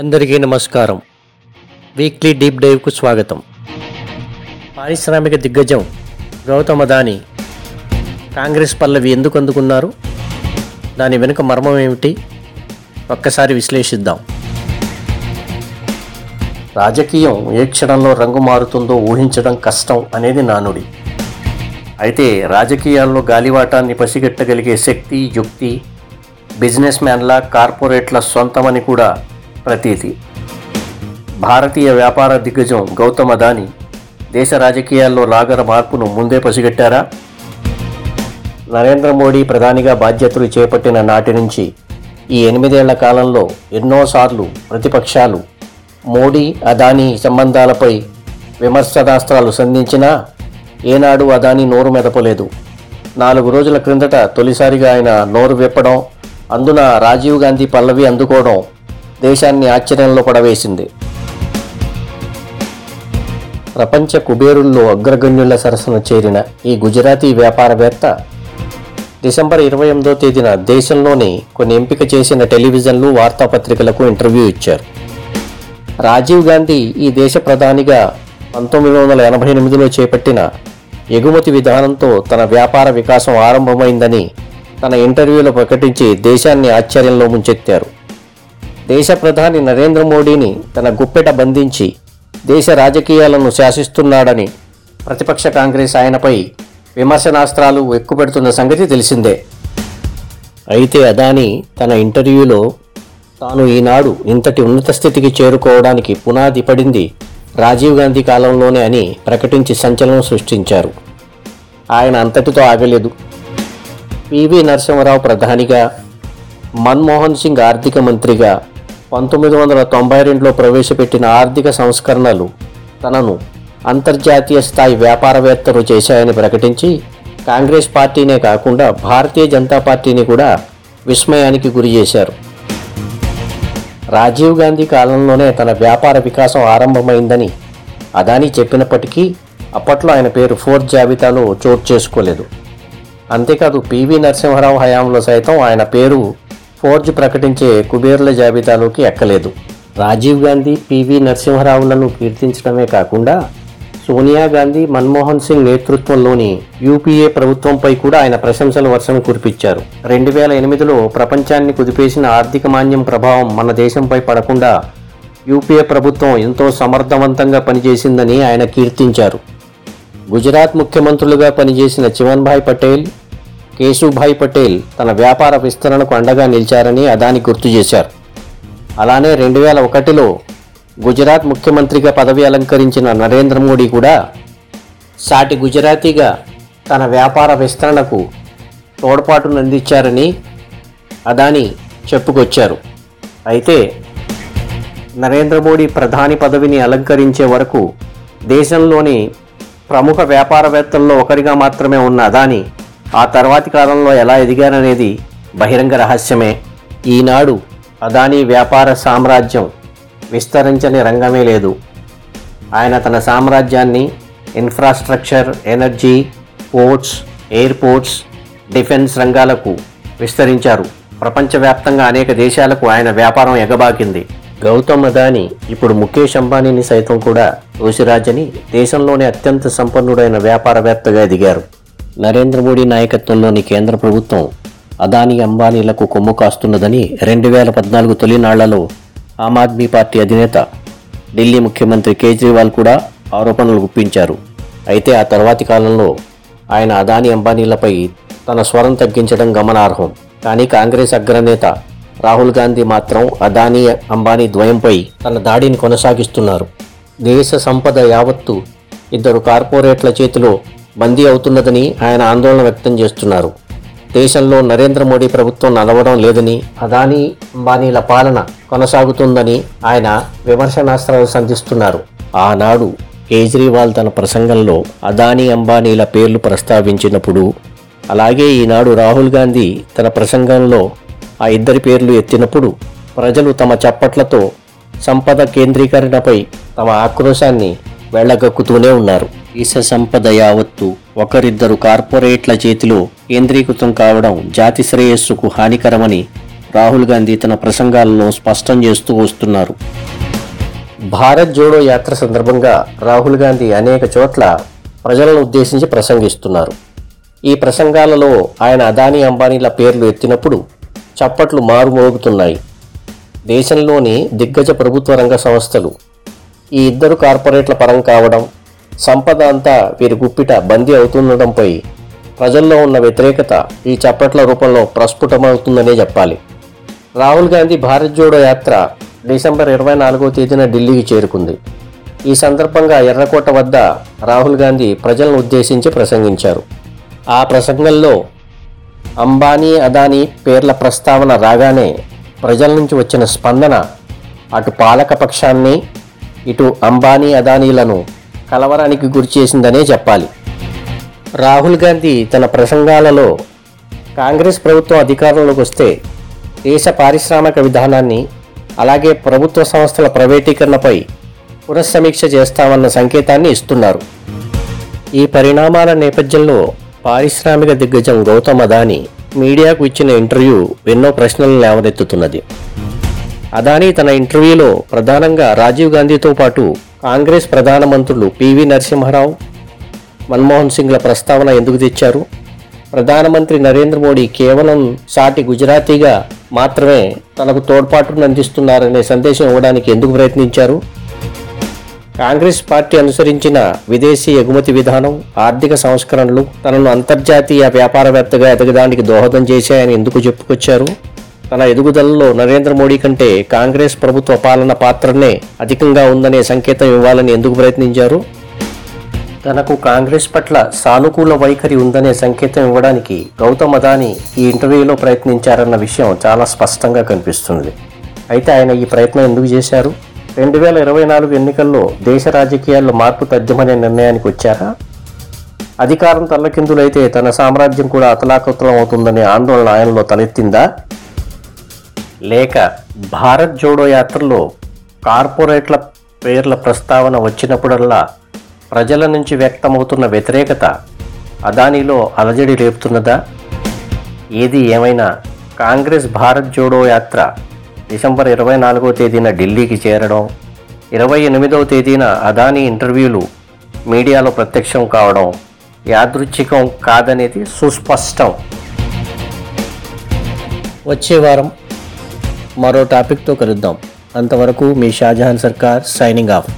అందరికీ నమస్కారం. Weekly deep డైవ్కు స్వాగతం. పారిశ్రామిక దిగ్గజం గౌతమ్ అదాని కాంగ్రెస్ పల్లవి ఎందుకు అందుకున్నారు? దాని వెనుక మర్మం ఏమిటి? ఒక్కసారి విశ్లేషిద్దాం. రాజకీయం ఏ క్షణంలో రంగు మారుతుందో ఊహించడం కష్టం అనేది నానుడి అయితే రాజకీయాల్లో గాలివాటాన్ని పసిగట్టగలిగే శక్తి యుక్తి బిజినెస్ మ్యాన్ల కార్పొరేట్ల సొంతమని కూడా ప్రతీతి. భారతీయ వ్యాపార దిగ్గజం గౌతమ్ అదాని దేశ రాజకీయాల్లో లాగర మార్పును ముందే పసిగట్టారా? నరేంద్ర మోడీ ప్రధానిగా బాధ్యతలు చేపట్టిన నాటి నుంచి ఈ ఎనిమిదేళ్ళ కాలంలో ఎన్నోసార్లు ప్రతిపక్షాలు మోడీ అదానీ సంబంధాలపై విమర్శనాస్త్రాలు సంధించినా ఏనాడు అదానీ నోరు మెదపలేదు. నాలుగు రోజుల క్రిందట తొలిసారిగా ఆయన నోరు విప్పడం అందున రాజీవ్ గాంధీ పల్లవి అందుకోవడం దేశాన్ని ఆశ్చర్యంలో పడవేసింది. ప్రపంచ కుబేరుల్లో అగ్రగణ్యుల సరసన చేరిన ఈ గుజరాతీ వ్యాపారవేత్త డిసెంబర్ ఇరవై ఎనిమిదో తేదీన దేశంలోని కొన్ని ఎంపిక చేసిన టెలివిజన్లు వార్తాపత్రికలకు ఇంటర్వ్యూ ఇచ్చారు. రాజీవ్ గాంధీ ఈ దేశ ప్రధానిగా పంతొమ్మిది వందల ఎనభై ఎనిమిదిలో చేపట్టిన ఎగుమతి విధానంతో తన వ్యాపార వికాసం ఆరంభమైందని తన ఇంటర్వ్యూలో ప్రకటించి దేశాన్ని ఆశ్చర్యంలో ముంచెత్తారు. దేశ ప్రధాని నరేంద్ర మోడీని తన గుప్పెట బంధించి దేశ రాజకీయాలను శాసిస్తున్నాడని ప్రతిపక్ష కాంగ్రెస్ ఆయనపై విమర్శనాస్త్రాలు ఎక్కుపెడుతున్న సంగతి తెలిసిందే. అయితే అదాని తన ఇంటర్వ్యూలో తాను ఈనాడు ఇంతటి ఉన్నత స్థితికి చేరుకోవడానికి పునాది పడింది రాజీవ్ గాంధీ కాలంలోనే అని ప్రకటించి సంచలనం సృష్టించారు. ఆయన అంతటితో ఆగలేదు. పివి నరసింహరావు ప్రధానిగా మన్మోహన్ సింగ్ ఆర్థిక మంత్రిగా పంతొమ్మిది వందల తొంభై రెండులో ప్రవేశపెట్టిన ఆర్థిక సంస్కరణలు తనను అంతర్జాతీయ స్థాయి వ్యాపారవేత్తలు చేశాయని ప్రకటించి కాంగ్రెస్ పార్టీనే కాకుండా భారతీయ జనతా పార్టీని కూడా విస్మయానికి గురి చేశారు. రాజీవ్ గాంధీ కాలంలోనే తన వ్యాపార వికాసం ఆరంభమైందని అదాని చెప్పినప్పటికీ అప్పట్లో ఆయన పేరు ఫోర్త్ జాబితాలో చోటు చేసుకోలేదు. అంతేకాదు పివి నరసింహారావు హయాంలో సైతం ఆయన పేరు ఫోర్జ్ ప్రకటించే కుబేర్ల జాబితాలోకి ఎక్కలేదు. రాజీవ్ గాంధీ పివి నరసింహారావులను కీర్తించడమే కాకుండా సోనియా గాంధీ మన్మోహన్ సింగ్ నేతృత్వంలోని యూపీఏ ప్రభుత్వంపై కూడా ఆయన ప్రశంసల వర్షం కురిపించారు. రెండు వేల ఎనిమిదిలో ప్రపంచాన్ని కుదిపేసిన ఆర్థిక మాన్యం ప్రభావం మన దేశంపై పడకుండా యూపీఏ ప్రభుత్వం ఎంతో సమర్థవంతంగా పనిచేసిందని ఆయన కీర్తించారు. గుజరాత్ ముఖ్యమంత్రులుగా పనిచేసిన చివన్భాయ్ పటేల్ కేశుభాయ్ పటేల్ తన వ్యాపార విస్తరణకు అండగా నిలిచారని అదాని గుర్తు చేశారు. అలానే రెండు వేల ఒకటిలో గుజరాత్ ముఖ్యమంత్రిగా పదవి అలంకరించిన నరేంద్ర మోడీ కూడా సాటి గుజరాతీగా తన వ్యాపార విస్తరణకు తోడ్పాటునందించారని అదాని చెప్పుకొచ్చారు. అయితే నరేంద్ర మోడీ ప్రధాని పదవిని అలంకరించే వరకు దేశంలోని ప్రముఖ వ్యాపారవేత్తల్లో ఒకరిగా మాత్రమే ఉన్న అదాని ఆ తర్వాతి కాలంలో ఎలా ఎదిగారనేది బహిరంగ రహస్యమే. ఈనాడు అదానీ వ్యాపార సామ్రాజ్యం విస్తరించని రంగమే లేదు. ఆయన తన సామ్రాజ్యాన్ని infrastructure energy ports airports defence రంగాలకు విస్తరించారు. ప్రపంచవ్యాప్తంగా అనేక దేశాలకు ఆయన వ్యాపారం ఎగబాకింది. గౌతమ్ అదాని ఇప్పుడు ముఖేష్ అంబానీని సైతం కూడా తోసిరాజని దేశంలోనే అత్యంత సంపన్నుడైన వ్యాపారవేత్తగా ఎదిగారు. నరేంద్ర మోడీ నాయకత్వంలోని కేంద్ర ప్రభుత్వం అదానీ అంబానీలకు కొమ్ము కాస్తున్నదని రెండు వేల పద్నాలుగు తొలినాళ్ళలో ఆమ్ ఆద్మీ పార్టీ అధినేత ఢిల్లీ ముఖ్యమంత్రి కేజ్రీవాల్ కూడా ఆరోపణలు గుప్పించారు. అయితే ఆ తర్వాతి కాలంలో ఆయన అదానీ అంబానీలపై తన స్వరం తగ్గించడం గమనార్హం. కానీ కాంగ్రెస్ అగ్రనేత రాహుల్ గాంధీ మాత్రం అదానీ అంబానీ ద్వయంపై తన దాడిని కొనసాగిస్తున్నారు. దేశ సంపద యావత్తు ఇద్దరు కార్పొరేట్ల చేతిలో బందీ అవుతున్నదని ఆయన ఆందోళన వ్యక్తం చేస్తున్నారు. దేశంలో నరేంద్ర మోడీ ప్రభుత్వం నడవడం లేదని అదానీ అంబానీల పాలన కొనసాగుతుందని ఆయన విమర్శనాస్త్రాలు సంధిస్తున్నారు. ఆనాడు కేజ్రీవాల్ తన ప్రసంగంలో అదానీ అంబానీల పేర్లు ప్రస్తావించినప్పుడు అలాగే ఈనాడు రాహుల్ గాంధీ తన ప్రసంగంలో ఆ ఇద్దరి పేర్లు ఎత్తినప్పుడు ప్రజలు తమ చప్పట్లతో సంపద కేంద్రీకరణపై తమ ఆక్రోశాన్ని వెళ్ళగక్కుతూనే ఉన్నారు. దేశ సంపద యావత్తు ఒకరిద్దరు కార్పొరేట్ల చేతిలో కేంద్రీకృతం కావడం జాతి శ్రేయస్సుకు హానికరమని రాహుల్ గాంధీ తన ప్రసంగాలలో స్పష్టం చేస్తూ వస్తున్నారు. భారత్ జోడో యాత్ర సందర్భంగా రాహుల్ గాంధీ అనేక చోట్ల ప్రజలను ఉద్దేశించి ప్రసంగిస్తున్నారు. ఈ ప్రసంగాలలో ఆయన అదానీ అంబానీల పేర్లు ఎత్తినప్పుడు చప్పట్లు మారుమోగుతున్నాయి. దేశంలోని దిగ్గజ ప్రభుత్వ రంగ సంస్థలు ఈ ఇద్దరు కార్పొరేట్ల పరం కావడం సంపద అంతా వీరి గుప్పిట బందీ అవుతుండటంపై ప్రజల్లో ఉన్న వ్యతిరేకత ఈ చప్పట్ల రూపంలో ప్రస్ఫుటమవుతుందనే చెప్పాలి. రాహుల్ గాంధీ భారత్ జోడో యాత్ర డిసెంబర్ ఇరవై నాలుగో తేదీన ఢిల్లీకి చేరుకుంది. ఈ సందర్భంగా ఎర్రకోట వద్ద రాహుల్ గాంధీ ప్రజలను ఉద్దేశించి ప్రసంగించారు. ఆ ప్రసంగంలో అంబానీ అదానీ పేర్ల ప్రస్తావన రాగానే ప్రజల నుంచి వచ్చిన స్పందన అటు పాలక పక్షాన్ని ఇటు అంబానీ అదానీలను కలవరానికి గురిచేసిందనే చెప్పాలి. రాహుల్ గాంధీ తన ప్రసంగాలలో కాంగ్రెస్ ప్రభుత్వం అధికారంలోకి వస్తే దేశ పారిశ్రామిక విధానాన్ని అలాగే ప్రభుత్వ సంస్థల ప్రైవేటీకరణపై పునఃసమీక్ష చేస్తామన్న సంకేతాన్ని ఇస్తున్నారు. ఈ పరిణామాల నేపథ్యంలో పారిశ్రామిక దిగ్గజం గౌతమ్ అదానీ మీడియాకు ఇచ్చిన ఇంటర్వ్యూ ఎన్నో ప్రశ్నలను లేవనెత్తుతున్నది. అదానీ తన ఇంటర్వ్యూలో ప్రధానంగా రాజీవ్ గాంధీతో పాటు కాంగ్రెస్ ప్రధానమంత్రులు పివి నరసింహారావు మన్మోహన్ సింగ్ల ప్రస్తావన ఎందుకు తెచ్చారు? ప్రధానమంత్రి నరేంద్ర మోడీ కేవలం సాటి గుజరాతీగా మాత్రమే తనకు తోడ్పాటును అందిస్తున్నారనే సందేశం ఇవ్వడానికి ఎందుకు ప్రయత్నించారు? కాంగ్రెస్ పార్టీ అనుసరించిన విదేశీ ఎగుమతి విధానం ఆర్థిక సంస్కరణలు తనను అంతర్జాతీయ వ్యాపారవేత్తగా ఎదగడానికి దోహదం చేశాయని ఎందుకు చెప్పుకొచ్చారు? తన ఎదుగుదలలో నరేంద్ర మోడీ కంటే కాంగ్రెస్ ప్రభుత్వ పాలన పాత్రనే అధికంగా ఉందనే సంకేతం ఇవ్వాలని ఎందుకు ప్రయత్నించారు? తనకు కాంగ్రెస్ పట్ల సానుకూల వైఖరి ఉందనే సంకేతం ఇవ్వడానికి గౌతమ్ అదాని ఈ ఇంటర్వ్యూలో ప్రయత్నించారన్న విషయం చాలా స్పష్టంగా కనిపిస్తుంది. అయితే ఆయన ఈ ప్రయత్నం ఎందుకు చేశారు? రెండు వేల ఇరవై నాలుగు ఎన్నికల్లో దేశ రాజకీయాల్లో మార్పు తథ్యమనే నిర్ణయానికి వచ్చారా? అధికారం తల్లకిందులైతే తన సామ్రాజ్యం కూడా అతలాకుతలం అవుతుందనే ఆందోళన ఆయనలో తలెత్తిందా? లేక భారత్ జోడో యాత్రలో కార్పొరేట్ల పేర్ల ప్రస్తావన వచ్చినప్పుడల్లా ప్రజల నుంచి వ్యక్తమవుతున్న వ్యతిరేకత అదానిలో అలజడి రేపుతున్నదా? ఏది ఏమైనా కాంగ్రెస్ భారత్ జోడో యాత్ర డిసెంబర్ ఇరవై నాలుగో తేదీన ఢిల్లీకి చేరడం ఇరవై ఎనిమిదవ తేదీన అదానీ ఇంటర్వ్యూలు మీడియాలో ప్రత్యక్షం కావడం యాదృచ్ఛికం కాదనేది సుస్పష్టం. వచ్చే వారం మరో టాపిక్తో కలుద్దాం. అంతవరకు మీ షాజహాన్ సర్కార్ సైనింగ్ ఆఫ్.